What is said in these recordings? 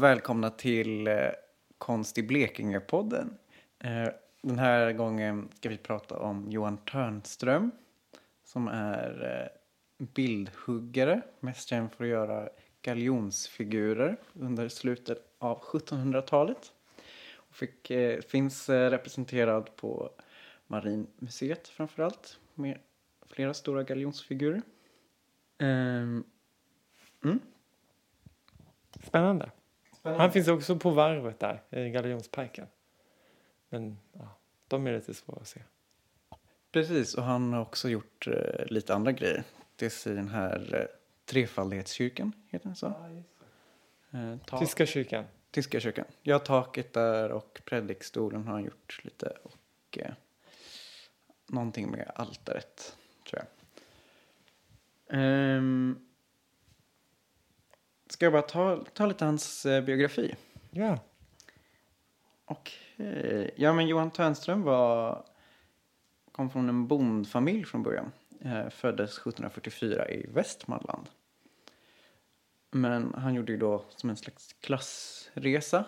och välkomna till eh, Konst i Blekinge-podden. Eh, den här gången ska vi prata om Johan Törnström som är eh, bildhuggare, mest känd för att göra galjonsfigurer under slutet av 1700-talet. Och fick, eh, finns eh, representerad på Marinmuseet framförallt med flera stora galjonsfigurer. Ehm, mm. Spännande. Han finns också på varvet där, i Galjonsparken. Men ja, de är lite svåra att se. Precis, och han har också gjort eh, lite andra grejer. Dels i den här eh, Trefaldighetskyrkan, heter den så? Eh, ta- Tyska kyrkan. Tyska kyrkan. Ja, taket där och predikstolen har han gjort lite. Och eh, någonting med altaret, tror jag. Ehm, ska jag bara ta, ta lite hans eh, biografi? Ja. Okej. Ja, men Johan Törnström var, kom från en bondfamilj från början. Eh, föddes 1744 i Västmanland. Men han gjorde ju då som en slags klassresa.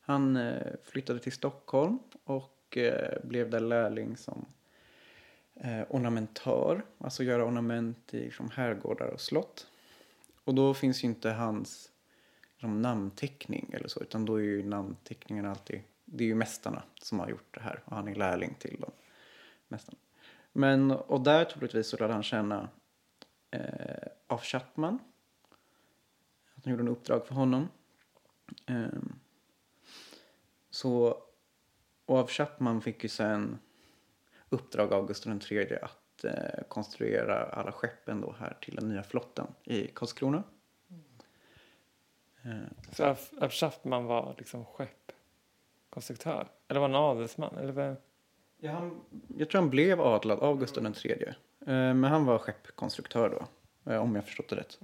Han eh, flyttade till Stockholm och eh, blev där lärling som eh, ornamentör. Alltså göra ornament i liksom, herrgårdar och slott. Och då finns ju inte hans liksom, namnteckning eller så. Utan då är ju namnteckningen alltid, det är ju mästarna som har gjort det här. Och han är lärling till dem. Mästarna. Men, och där troligtvis så lärde han känna eh, af Chapman. Att han gjorde en uppdrag för honom. Eh, så, och av Chapman fick ju sen uppdrag av Gustav III att eh, konstruera alla skeppen då här till den nya flottan i Karlskrona. Eh, Så Af Schaftman var liksom skeppkonstruktör? Eller var han adelsman? Eller vem? Ja, han, jag tror han blev adlad av Gustav III. Men han var skeppkonstruktör då, eh, om jag förstått det rätt.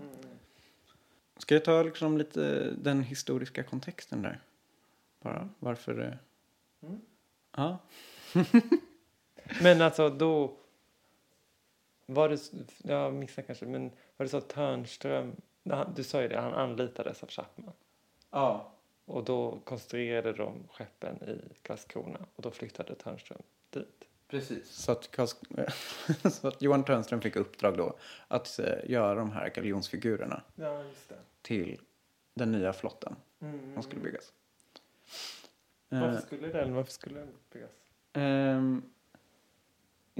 Ska jag ta liksom lite den historiska kontexten där? Bara varför... Mm. Ja. Men alltså då... Var det... Jag missade kanske, men var det så att Törnström... Du sa ju det, han anlitades av Chapman. Ja. Och då konstruerade de skeppen i Karlskrona och då flyttade Törnström dit. Precis. Så att, så att Johan Törnström fick uppdrag då att eh, göra de här galjonsfigurerna Ja, just det. till den nya flottan Mm. som skulle byggas. Eh, Varför skulle den, varför skulle den byggas? Ehm,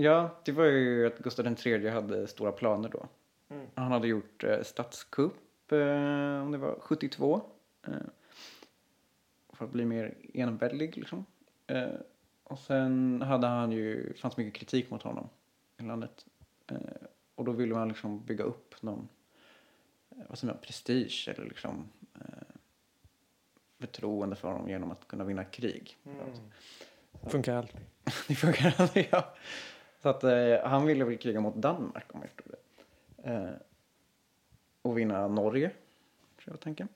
ja, det var ju att Gustav III hade stora planer då. Mm. Han hade gjort eh, statskupp, eh, om det var 72. Eh, för att bli mer enväldig liksom. Eh, och sen hade han ju, fanns mycket kritik mot honom i landet. Eh, och då ville man liksom bygga upp någon, eh, vad säger man, prestige eller liksom eh, förtroende för honom genom att kunna vinna krig. Funkar alltid. Det funkar aldrig, ja. Så att eh, han ville väl kriga mot Danmark om jag förstod det. Eh, och vinna Norge, tror jag var tanken.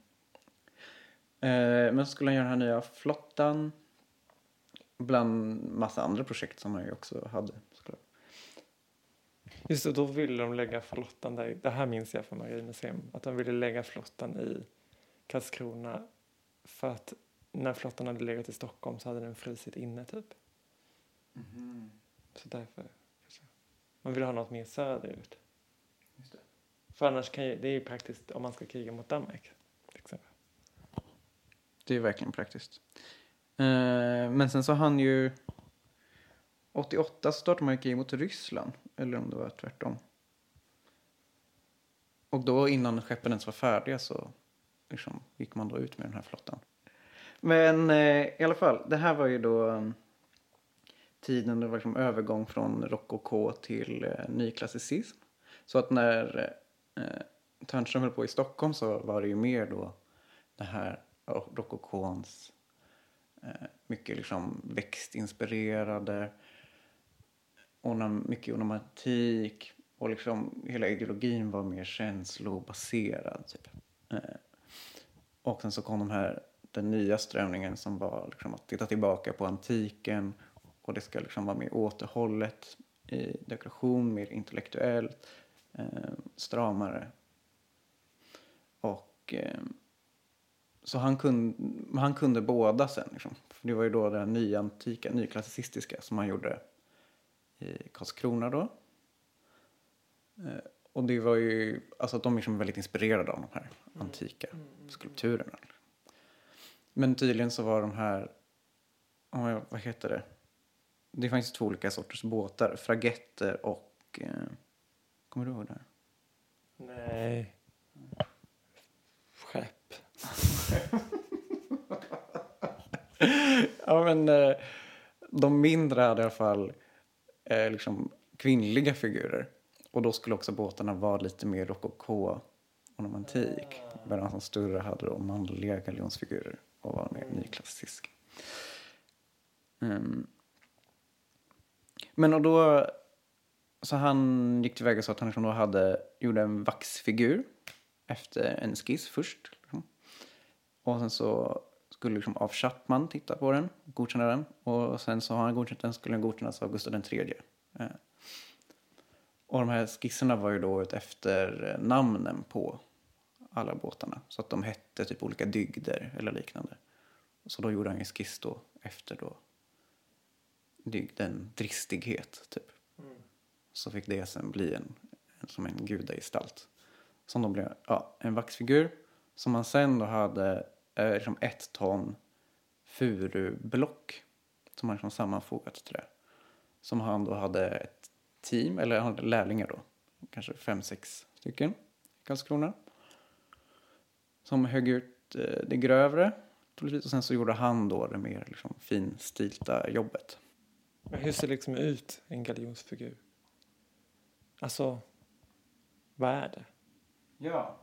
Eh, men så skulle han göra den här nya flottan. Bland massa andra projekt som han ju också hade. såklart. Just det, då ville de lägga flottan där. Det här minns jag från Marinmuseum. Att de ville lägga flottan i Karlskrona för att när flottan hade legat i Stockholm så hade den frusit inne typ. Så därför. Man vill ha något mer söderut. Just det. För annars kan ju, det är ju praktiskt om man ska kriga mot Danmark. Det är verkligen praktiskt. Eh, men sen så han ju... 88 så startade man ju krig mot Ryssland. Eller om det var tvärtom. Och då innan skeppen ens var färdiga så liksom, gick man då ut med den här flottan. Men eh, i alla fall, det här var ju då um, tiden det var liksom övergång från rokoko till eh, nyklassicism. Så att när eh, Törnström höll på i Stockholm så var det ju mer då det här rokokons eh, mycket liksom växtinspirerade ornam, mycket ornamentik och liksom hela ideologin var mer känslobaserad. Typ. Eh, och sen så kom de här, den nya strömningen som var liksom att titta tillbaka på antiken och det ska liksom vara mer återhållet i dekoration, mer intellektuellt, eh, stramare. Och eh, så han kunde, han kunde båda sen. Liksom. För det var ju då den nyantika, nyklassicistiska som han gjorde i Karlskrona då. Eh, och det var ju, alltså att de är liksom väldigt inspirerade av de här antika skulpturerna. Men tydligen så var de här, vad heter det? Det fanns två olika sorters båtar, fragetter och, eh, kommer du ihåg det? Nej. Skepp. ja men eh, de mindre hade i alla fall eh, liksom kvinnliga figurer. Och då skulle också båtarna vara lite mer rokoko ornamentik. Medan de större hade då manliga galjonsfigurer och var mer nyklassisk. Mm. Men och då, så han gick tillväga så att han liksom då hade, gjorde en vaxfigur efter en skiss först. Liksom. Och sen så skulle liksom av Chapman titta på den, godkänna den. Och sen så har han godkänt den, skulle den godkännas av Gustav III. Eh. Och de här skisserna var ju då ut efter eh, namnen på alla båtarna. Så att de hette typ olika dygder eller liknande. Så då gjorde han en skiss då efter då dygden dristighet typ. Mm. Så fick det sen bli en, som en gudagestalt. Som då blev ja, en vaxfigur som man sen då hade eh, liksom ett ton furublock som man liksom sammanfogat till det. Som han då hade ett team, eller han hade lärlingar då, kanske fem, sex stycken i Karlskrona. Som högg ut eh, det grövre och sen så gjorde han då det mer liksom finstilta jobbet. Men hur ser liksom ut en galjonsfigur? Alltså, vad är det? Ja.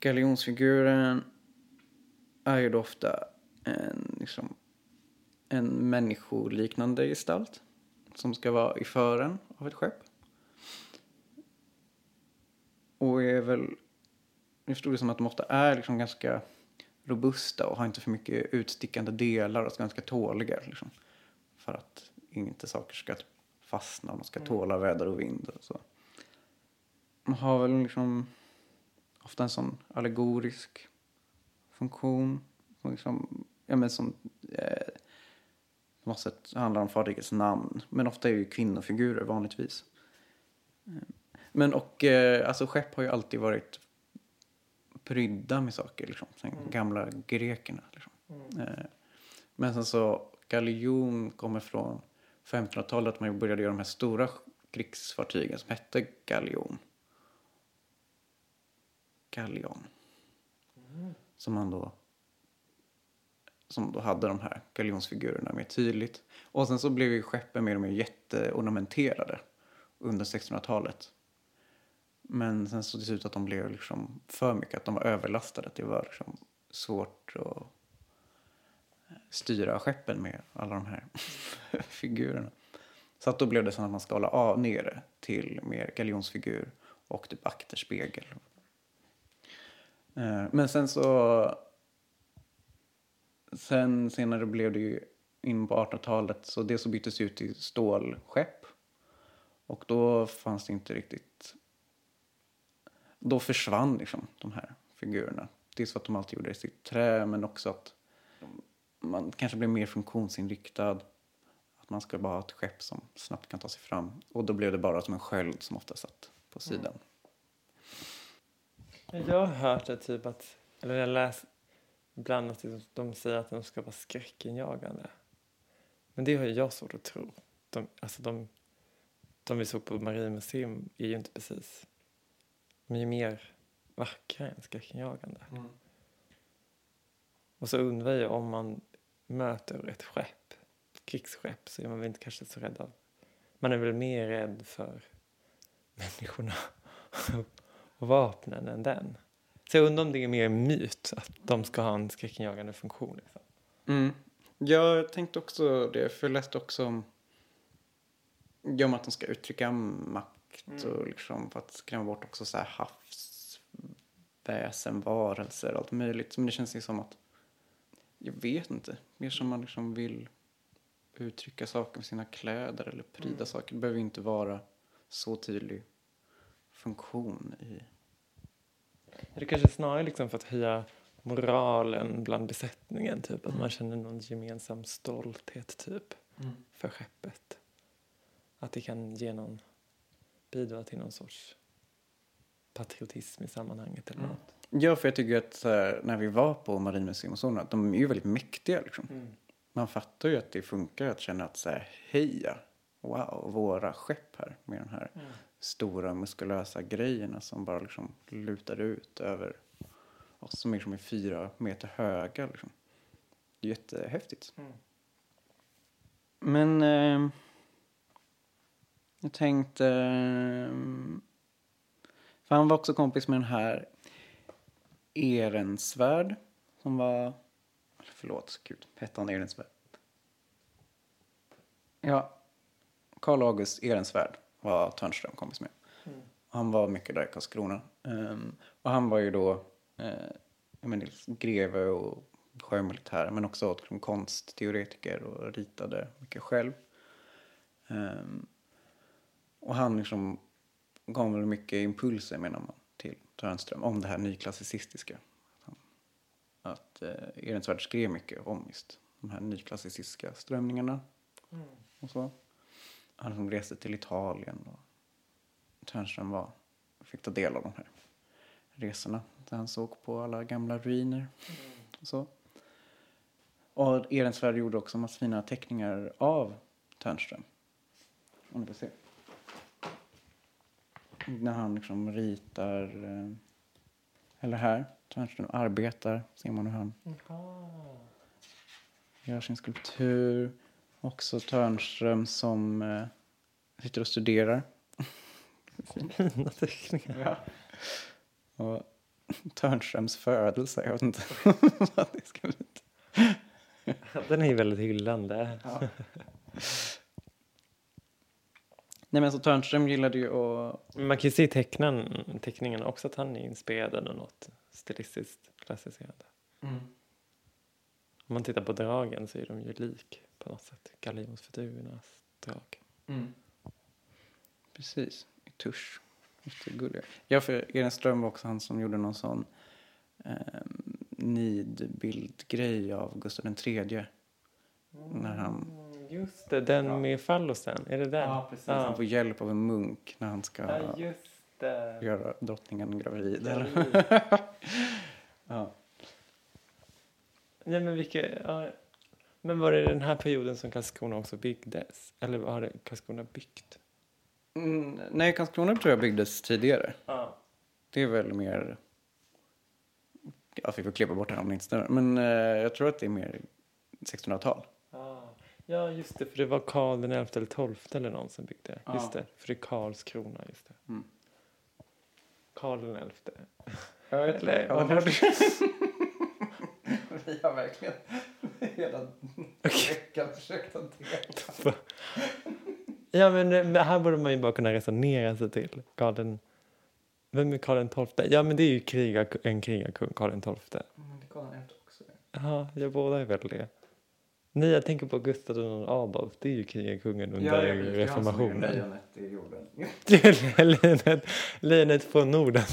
Galjonsfiguren är ju då ofta en, liksom, en människoliknande gestalt som ska vara i fören av ett skepp. Och är väl, jag förstod det som att de ofta är liksom ganska robusta och har inte för mycket utstickande delar och ganska tåliga. Liksom, för att inte saker ska fastna, de ska mm. tåla väder och vind och så. De har väl liksom ofta en sån allegorisk funktion. Som liksom, ja men som eh, på något sätt handlar om fartygets namn. Men ofta är det ju kvinnofigurer vanligtvis. Eh, men och eh, alltså skepp har ju alltid varit prydda med saker liksom. Sen mm. gamla grekerna liksom. Mm. Eh, men sen så galjon kommer från 1500-talet. Man började göra de här stora krigsfartygen som hette galjon. Gallion. Mm. Som man då som då hade de här galjonsfigurerna mer tydligt. Och sen så blev ju skeppen mer och mer jätteornamenterade under 1600-talet. Men sen så det ut att de blev liksom för mycket, att de var överlastade. Att det var liksom svårt att styra skeppen med alla de här figurerna. Så att då blev det så att man skalade av ner det till mer galjonsfigur och typ akterspegel. Eh, men sen så... Sen senare blev det ju in på 1800-talet så det så byttes ut till stålskepp. Och då fanns det inte riktigt... Då försvann liksom de här figurerna. Dels för att de alltid gjorde det i sitt trä men också att man kanske blir mer funktionsinriktad. Att man ska bara ha ett skepp som snabbt kan ta sig fram. Och då blev det bara som en sköld som ofta satt på mm. sidan. Mm. Jag har hört det typ att, eller jag läst ibland att de säger att de ska vara skräckinjagande. Men det har jag svårt att tro. De, alltså de, de vi såg på Mariamuseum är ju inte precis, de är ju mer vackra än skräckinjagande. Mm. Och så undrar jag om man möter ett skepp, krigsskepp, så är man väl inte kanske så rädd av... Man är väl mer rädd för människorna och vapnen än den. Så jag undrar om det är mer myt att de ska ha en skräckinjagande funktion. Liksom. Mm. Jag tänkte också det, för jag läste också om, om att de ska uttrycka makt mm. och liksom för att skrämma bort också så här havsväsen, varelser, allt möjligt. Men det känns ju som att jag vet inte. Mer som man liksom vill uttrycka saker med sina kläder eller pryda mm. saker. Det behöver inte vara så tydlig funktion i... Är det kanske snarare liksom för att höja moralen bland besättningen. Typ. Att man känner någon gemensam stolthet typ Mm. för skeppet. Att det kan ge någon, bidra till någon sorts patriotism i sammanhanget eller Mm. något. Ja, för jag tycker att här, när vi var på Marinmuseum och sådana, de är ju väldigt mäktiga liksom. Man fattar ju att det funkar att känna att så här, heja, wow, våra skepp här med de här stora muskulösa grejerna som bara liksom lutar ut över oss som liksom är fyra meter höga liksom. Det är jättehäftigt. Mm. Men eh, jag tänkte, eh, för han var också kompis med den här Ehrensvärd som var, förlåt, gud, hette han Ehrensvärd? Ja, Karl August Ehrensvärd var Törnström kompis med. Mm. Han var mycket där i Karlskrona. Ehm, och han var ju då uh, jag menar, greve och sjömilitär men också liksom, konstteoretiker och ritade mycket själv. Ehm, och han liksom gav väl mycket impulser menar man Törnström om det här nyklassicistiska. Att uh, Ehrensvärd skrev mycket om just de här nyklassicistiska strömningarna och så. Han som reste till Italien och Törnström var, fick ta del av de här resorna. Där han såg på alla gamla ruiner och så. Och Ehrensvärd gjorde också massa fina teckningar av Törnström. Om du vill se. När han liksom ritar, eh, eller här, Törnström arbetar, ser man hur han gör sin skulptur. Också Törnström som eh, sitter och studerar. Fina teckningar. Ja. Och Törnströms födelse, jag vet inte vad det ska bli. Den är ju väldigt hyllande. Ja. Nej men så Törnström gillade ju att... Man kan ju se i tecknan, teckningen också att han är inspirerad av något stilistiskt klassiserande. Om man tittar på dragen så är de ju lik på något sätt. Gallionsfigurernas drag. Precis, i tusch. Ja, för Ehrenström var också han som gjorde någon sån eh, nidbildgrej av Gustav den tredje. När han... Just det, den Ja. med fallosen. Är det den? Han Ja, får hjälp av en munk när han ska ja just det. göra drottningen gravid. Gravid. Ja. Ja, men, vilka, ja. men var det den här perioden som Karlskrona också byggdes? Eller har det Karlskrona byggt? Mm, nej, Karlskrona tror jag byggdes tidigare. Ja. Det är väl mer... Ja, vi får klippa bort det här om det inte stämmer. Men eh, jag tror att det är mer 1600-tal. Ja, just det. För det var Karl den 11 eller 12 eller någon som byggde. Ja. Just det. För det är Karlskrona, just det. Mm. Karl den 11. Jag vet inte. Ja, Vi har verkligen hela veckan försökt hantera Ja, men, men här borde man ju bara kunna resonera sig till. Karl den... Vem är Karl den 12? Ja, men det är ju krigar, en krigarkung, Karl den 12. också. Ja, jag båda är väl det. Nej, jag tänker på Gustav II Adolf. Det är ju krigarkungen under reformationen. lejonet i jorden. lejonet, lejonet från Norden.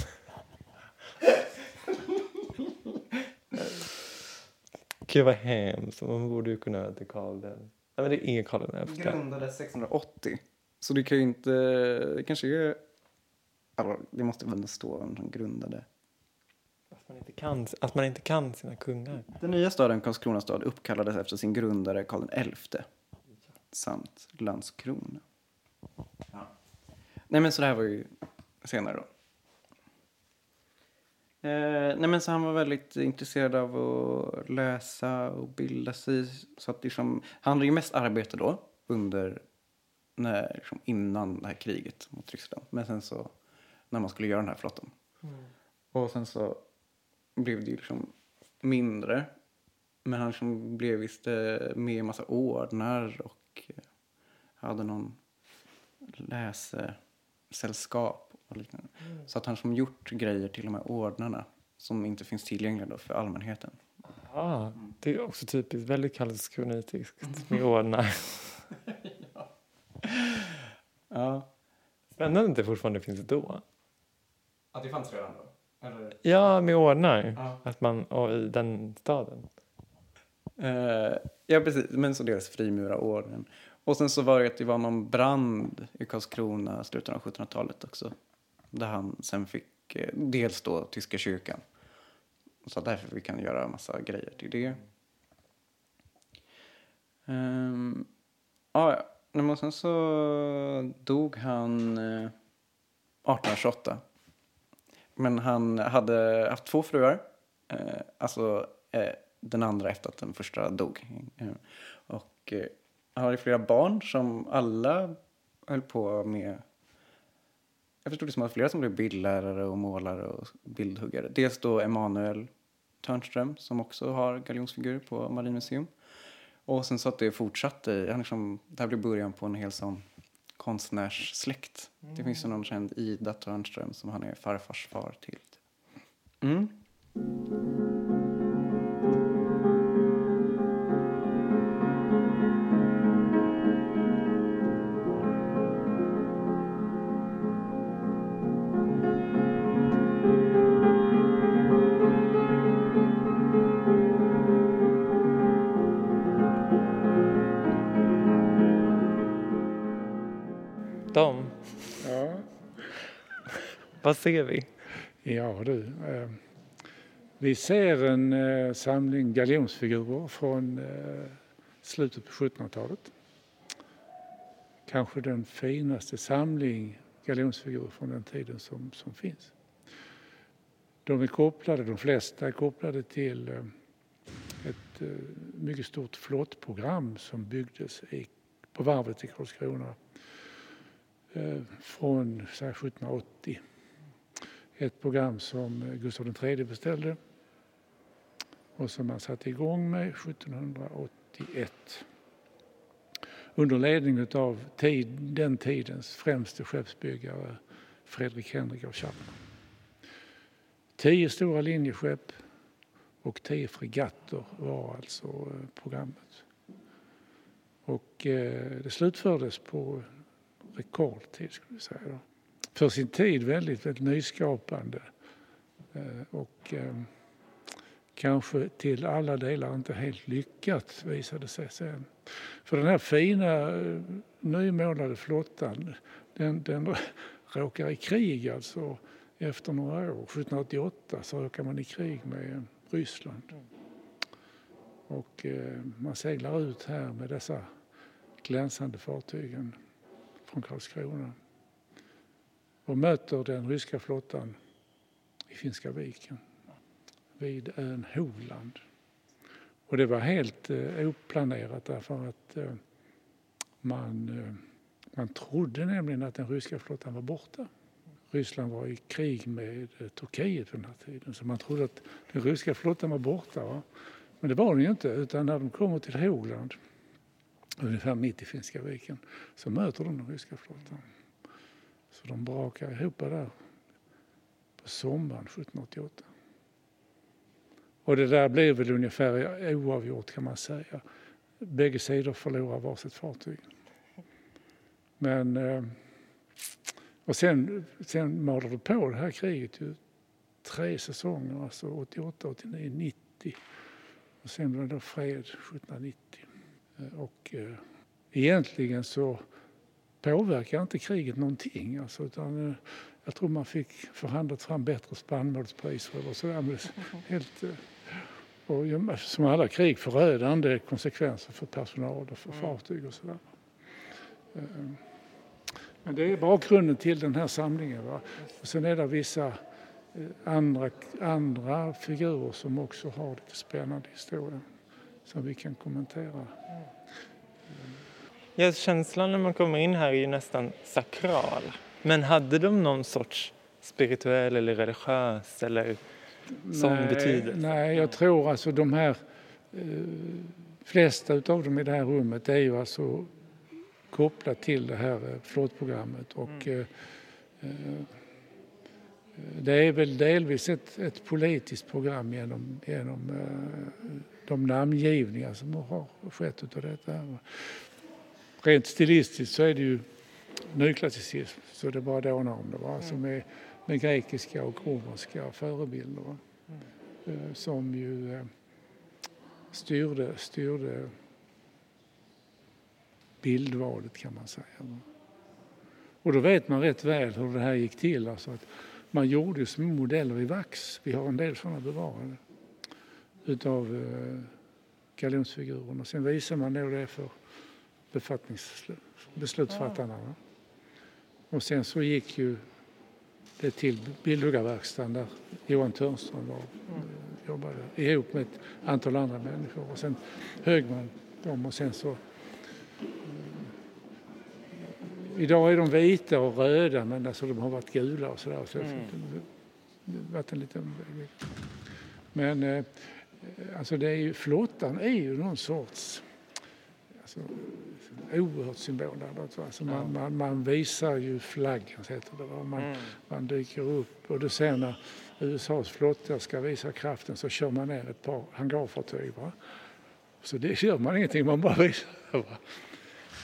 Gud vad hemskt. Man borde ju kunna till Karl den... Ja, men det är Karl den. Grundades 680. Så det kan ju inte... Det kanske är... Alltså, det måste väl stå vem som grundade. Att man, inte kan, att man inte kan sina kungar. Den nya staden Karlskrona stad uppkallades efter sin grundare Karl XI. Samt Landskrona. Ja. Nej men så det här var ju senare då. Eh, nej men så han var väldigt intresserad av att läsa och bilda sig. Så att liksom, han hade ju mest arbete då under, när, liksom innan det här kriget mot Ryssland. Men sen så, när man skulle göra den här flottan. Och sen så blev det ju liksom mindre. Men han liksom blev visst eh, med i en massa ordnar och eh, hade någon läsesällskap och liknande. Så att han som gjort grejer till de här ordnarna som inte finns tillgängliga då för allmänheten. Ja, det är också typiskt väldigt karlskronitiskt med ordnar. Ja. Spännande att det fortfarande finns då. Att det fanns redan då? Ja, med ordnar. Ja. Att man, och i den staden. Uh, ja, precis. Men så deras frimurarorden. Och sen så var det att det var någon brand i Karlskrona i slutet av 1700-talet också. Där han sen fick eh, dels då tyska kyrkan. Så därför vi kan göra massa grejer till det. Um, ah, ja, men sen så dog han eh, 1828. Men han hade haft två fruar. Eh, alltså eh, den andra efter att den första dog. Eh, och eh, han hade flera barn som alla höll på med jag förstod det som att flera som blev bildlärare och målare och bildhuggare. Dels då Emanuel Törnström som också har galjonsfigur på Marinmuseum. Och sen så att det fortsatte. Han liksom, det här blev början på en hel sån konstnärssläkt. Mm. Det finns ju någon känd Ida Törnström som han är farfars far till. Mm. Vad ser vi? Ja du, eh, vi ser en eh, samling galjonsfigurer från eh, slutet på 1700-talet. Kanske den finaste samling galjonsfigurer från den tiden som, som finns. De är kopplade, de flesta är kopplade till eh, ett eh, mycket stort flottprogram som byggdes i, på varvet i Karlskrona Eh, från 1780 ett program som Gustav III beställde och som man satte igång med 1781 under ledning av tid, den tidens främste skeppsbyggare Fredrik Henrik av Chapman. Tio stora linjeskepp och tio fregatter var alltså eh, programmet. Och eh, det slutfördes på rekordtid skulle vi säga för sin tid väldigt, väldigt nyskapande. Eh, och ehm, kanske till alla delar inte helt lyckat visade sig sen. För den här fina eh, nymålade flottan den, den råkar i krig alltså efter några år. 1788 så råkar man i krig med Ryssland. Och eh, man seglar ut här med dessa glänsande fartygen från Karlskrona och möter den ryska flottan i Finska viken vid ön Holand. Och det var helt eh, oplanerat därför att eh, man, eh, man trodde nämligen att den ryska flottan var borta. Ryssland var i krig med eh, Turkiet på den här tiden så man trodde att den ryska flottan var borta. Va? Men det var den ju inte utan när de kommer till Holand ungefär mitt i Finska viken så möter de den ryska flottan. Så de brakar ihop där på sommaren 1788. Och det där blev väl ungefär oavgjort kan man säga. Bägge sidor förlorar varsitt fartyg. Men... Eh, och sen, sen malde det på det här kriget ju tre säsonger, alltså 88, 89, 90. Och sen blev det fred 1790. Eh, och eh, egentligen så påverkar inte kriget någonting. Alltså, utan, eh, jag tror man fick förhandlat fram bättre spannmålspriser eller sådär. helt, eh, och som alla krig förödande konsekvenser för personal och för mm. fartyg och sådär. Men det är bakgrunden till den här samlingen. Va? Och sen är det vissa andra, andra figurer som också har lite spännande historia som vi kan kommentera. Mm. Ja, känslan när man kommer in här är ju nästan sakral. Men hade de någon sorts spirituell eller religiös eller sån nej, betydelse? Nej, jag tror alltså de här eh, flesta av dem i det här rummet är ju alltså kopplat till det här eh, flottprogrammet och mm. eh, eh, det är väl delvis ett, ett politiskt program genom, genom eh, de namngivningar som har skett utav detta rent stilistiskt så är det ju nyklassicism, så det bara dånar om det. Va? Som är med grekiska och romerska förebilder. Mm. Som ju styrde, styrde bildvalet kan man säga. Och då vet man rätt väl hur det här gick till. Alltså att man gjorde små modeller i vax. Vi har en del sådana bevarade. Utav eh, galonsfigurerna. Sen visar man då det för beslutsfattarna. Ja. Och sen så gick ju det till bildhuggarverkstaden där Johan Törnström var, mm. jobbade ihop med ett antal andra människor. Och sen högg man dem och sen så Idag är de vita och röda men alltså de har varit gula och sådär. Så mm. varit en liten... Men eh, alltså det är ju, flottan är ju någon sorts alltså, oerhört symboladdat. Alltså man, ja. man, man, visar ju flaggan, heter det. Man, mm. man dyker upp och det sen när USAs flotta ska visa kraften så kör man ner ett par hangarfartyg. Va? Så det gör man ingenting, man bara visar. Va?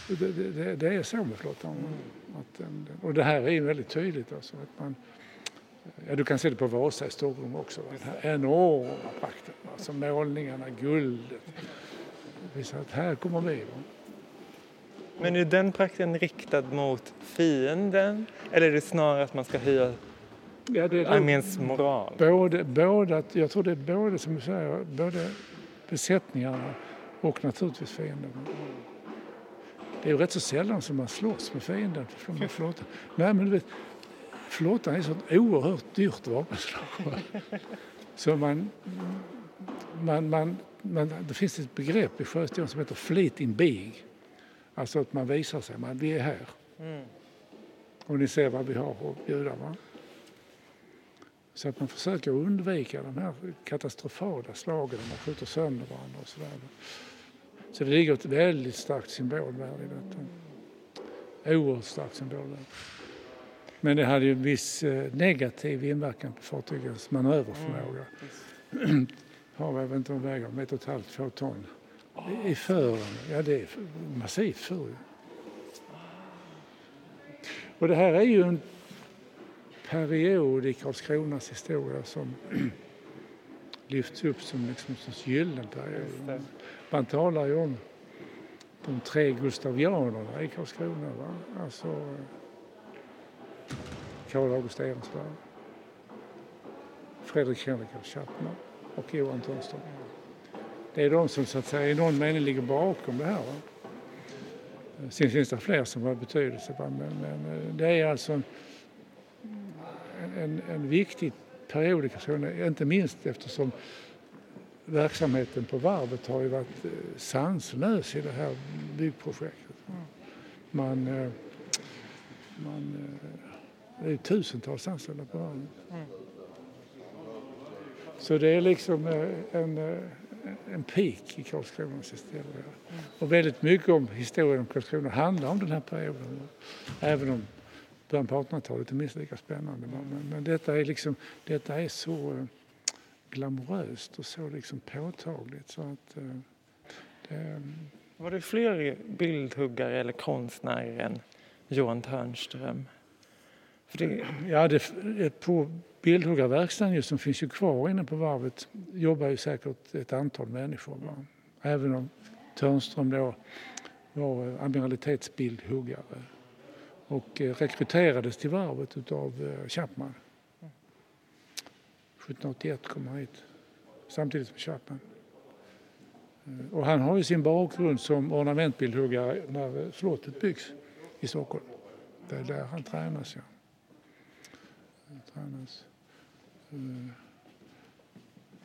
Det, det, det, är så med flottan. Mm. och det här är väldigt tydligt. Alltså, att man, ja, du kan se det på Vasa i Stockholm också. Den här enorma prakten. Alltså målningarna, guldet. Visar att här kommer vi. Va? Men är den prakten riktad mot fienden eller är det snarare att man ska höja ja, det arméns moral? Både, både, jag tror det är både, som du säger, både besättningarna och naturligtvis fienderna. Det är ju rätt så sällan som man slåss med fienden från. Nej, men du vet, flottan är ett sånt oerhört dyrt vapenslag. Så man, man, man, man, det finns ett begrepp i sjöstånd som heter fleet in big. Alltså att man visar sig, man, vi är här. Mm. Och ni ser vad vi har att bjuda. Va? Så att man försöker undvika de här katastrofala slagen där man skjuter sönder varandra och sådär. Så det ligger ett väldigt starkt symbolvärde i detta. Oerhört starkt symbolvärde. Men det hade ju en viss eh, negativ inverkan på fartygens manöverförmåga. Mm, har vet inte om väger, ett och ett halvt, två ton. I fören, ja det är massivt för Och det här är ju en period i Karlskronas historia som lyfts upp som liksom en sorts gyllene period. Man talar ju om de tre gustavianerna i Karlskrona. Va? Alltså Karl August Ehrenström, Fredrik Henrik av Chapman och Johan Törnström. Det är de som så att säga i någon mening ligger bakom det här. Va? Sen finns det fler som har betydelse va? Men, men eh, det är alltså en, en, en viktig period inte minst eftersom verksamheten på varvet har ju varit eh, sanslös i det här byggprojektet. Man, eh, man, det är tusentals anställda på varvet. Så det är liksom en, en peak i Karlskronas historia. Och väldigt mycket om historien om Karlskrona handlar om den här perioden. Även om början på 1800-talet är minst lika spännande. Men, men detta är liksom, detta är så glamoröst och så liksom påtagligt. Så att, eh, det... Var det fler bildhuggare eller konstnärer än Johan Törnström? Det... Ja, det, på bildhuggarverkstaden som finns ju kvar inne på varvet jobbar ju säkert ett antal människor. Va? Även om Törnström då var eh, amiralitetsbildhuggare och eh, rekryterades till varvet utav eh, Chapman. 1781 kom han hit, samtidigt som Chapman. Och han har ju sin bakgrund som ornamentbildhuggare när slottet byggs i Stockholm. Det är där han tränas. Ja tränas. Eh,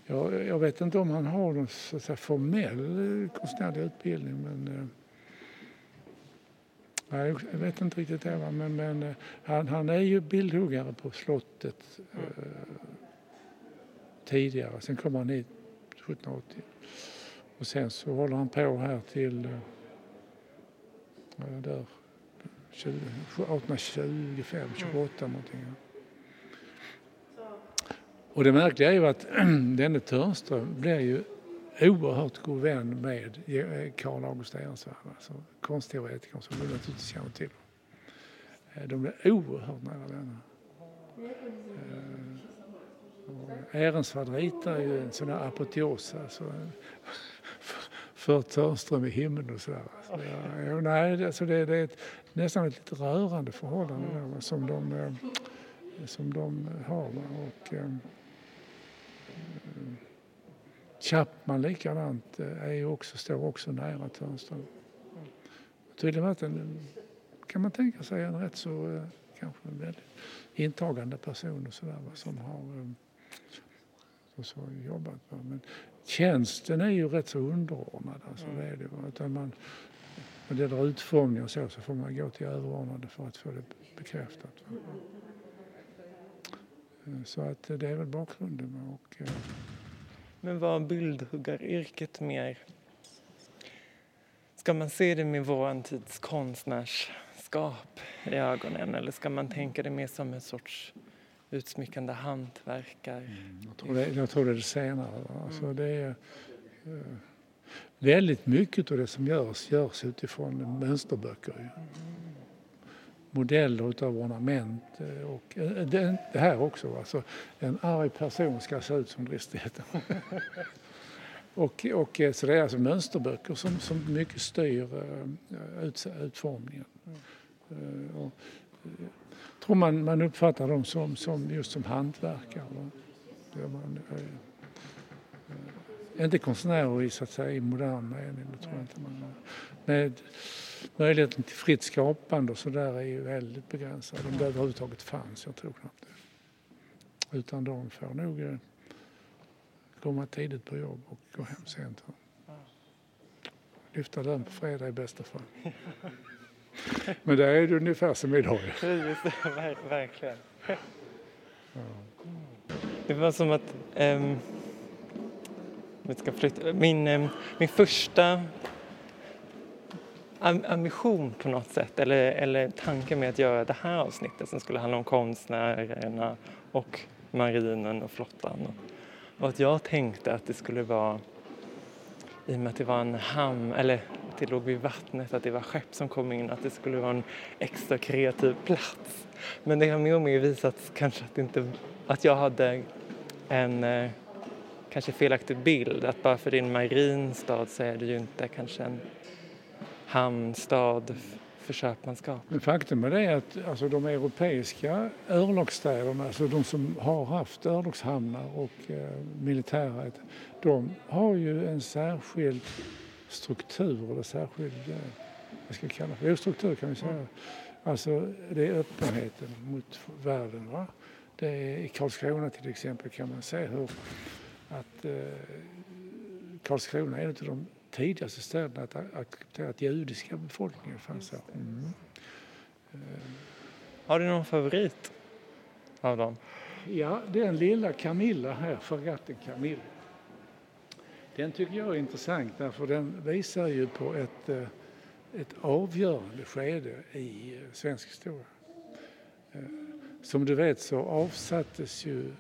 jag, jag vet inte om han har någon så att säga, formell eh, konstnärlig utbildning men eh, Nej, jag vet inte riktigt det. Men, men eh, han, han, är ju bildhuggare på slottet. eh, tidigare. Sen kommer han hit 1780. Och sen så håller han på här till eh, där, 1825, 28 mm. Och det märkliga är ju att denne Törnström blir ju oerhört god vän med eh, Karl August Ehrensvärd, alltså konstteoretikern som du naturligtvis känner till. Eh, de blir oerhört nära vänner. Ehrensvärd ritar ju en sån här apoteos, alltså för Törnström i himlen och sådär. Så, ja, nej, alltså det, det är ett, nästan ett lite rörande förhållande där, som, de, eh, som de har. Och, Chapman likadant eh, är också, står också nära Törnström. Tydligen varit en, kan man tänka sig, en rätt så kanske en väldigt intagande person och sådär som har och så jobbat. Men tjänsten är ju rätt så underordnad. Alltså, mm. det är det. Utan man, när det gäller utformning och så, så får man gå till överordnade för att få det bekräftat. Så att det är väl bakgrunden. Och, eh. Men var bildhuggaryrket mer... Ska man se det med vår tids konstnärskap i ögonen eller ska man tänka det mer som en sorts utsmyckande hantverkar. Mm, jag, tror det, jag tror det är det senare. Alltså mm. det är, uh, väldigt mycket av det som görs görs utifrån mönsterböcker. Mm. Modeller utav ornament eh, och eh, det, det, här också. Alltså, en arg person ska se ut som dristigheten. och, och, eh, så det är alltså mönsterböcker som, som mycket styr ut, utformningen. Mm. Och, tror man, man uppfattar dem som, som just som hantverkare. Man, inte konstnärer i, så att säga, i modern mening. Det tror jag inte man Med möjligheten till fritt skapande och så där är ju väldigt begränsad. Om det överhuvudtaget fanns, jag tror knappt det. Utan de får nog eh, komma tidigt på jobb och gå hem sent. Lyfta lön på fredag i bästa fall. Men det är det ungefär som idag. verkligen. Det var som att um, ska flytta. Min, um, min första ambition på något sätt, eller, eller tanken med att göra det här avsnittet som skulle handla om konstnärerna och marinen och flottan. Och att jag tänkte att det skulle vara, i och med att det var en hamn, eller det låg vid vattnet, att det var skepp som kom in, att det skulle vara en extra kreativ plats. Men det har mer och mer visat kanske att, inte, att jag hade en eh, kanske felaktig bild, att bara för det är en marin stad så är det ju inte kanske en hamnstad för köpmanskap. Men faktum är det att alltså, de europeiska örlogsstäderna, alltså de som har haft örlogshamnar och eh, militära, de har ju en särskild struktur eller särskild, eh, vad ska jag kalla det, struktur kan vi säga. Alltså det är öppenheten mot världen. Va? Det är, I Karlskrona till exempel kan man se hur att eh, Karlskrona är en av de tidigaste städerna att acceptera att judiska befolkningen fanns här. Mm. Har du någon favorit av dem? Ja, den lilla Camilla här, fregatten Camilla. Den tycker jag är intressant därför den visar ju på ett, eh, ett avgörande skede i eh, svensk historia. Eh, som du vet så avsattes ju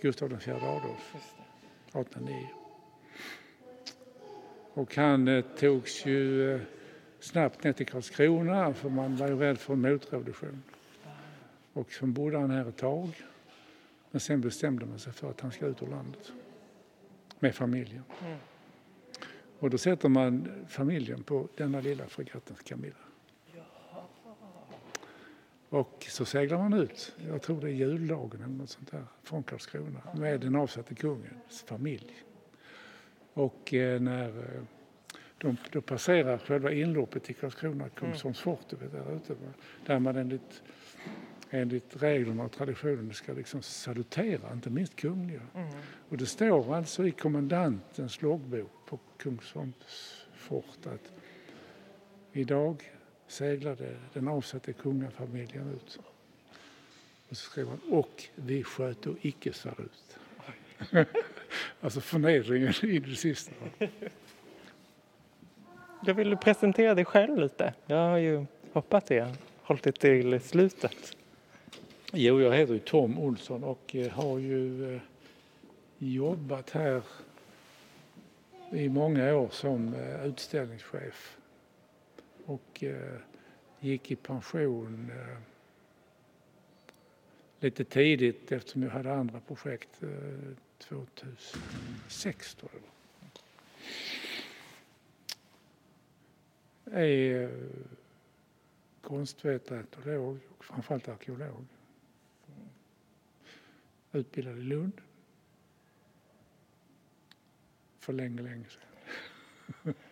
Gustav IV Adolf 1809. Och han togs ju snabbt ner till Karlskrona för man var ju rädd för en motrevolution. Och så bodde han här ett tag. Men sen bestämde man sig för att han ska ut ur landet med familjen. Mm. Och då sätter man familjen på denna lilla fregatten Camilla. Och så seglar man ut, jag tror det är juldagen eller något sånt där, från Karlskrona med den avsatte kungens familj. Och eh, när eh, de då passerar själva inloppet till Karlskrona, Kungsholms fort, där ute, där man enligt enligt reglerna och traditionen ska liksom salutera, inte minst kungliga. Mm. Och det står alltså i kommandantens loggbok på Kungsholms fort att idag seglade den avsatte kungafamiljen ut. Och så skrev han, och vi sköter icke salut. alltså förnedringen i det sista. Jag vill presentera dig själv lite. Jag har ju hoppat det, hållit det till slutet. Jo, jag heter ju Tom Olsson och eh, har ju eh, jobbat här i många år som eh, utställningschef och gick i pension lite tidigt eftersom jag hade andra projekt 2006 tror jag. Är eh, konstvetare, etolog och framförallt arkeolog. Utbildad i Lund. För länge, länge sedan.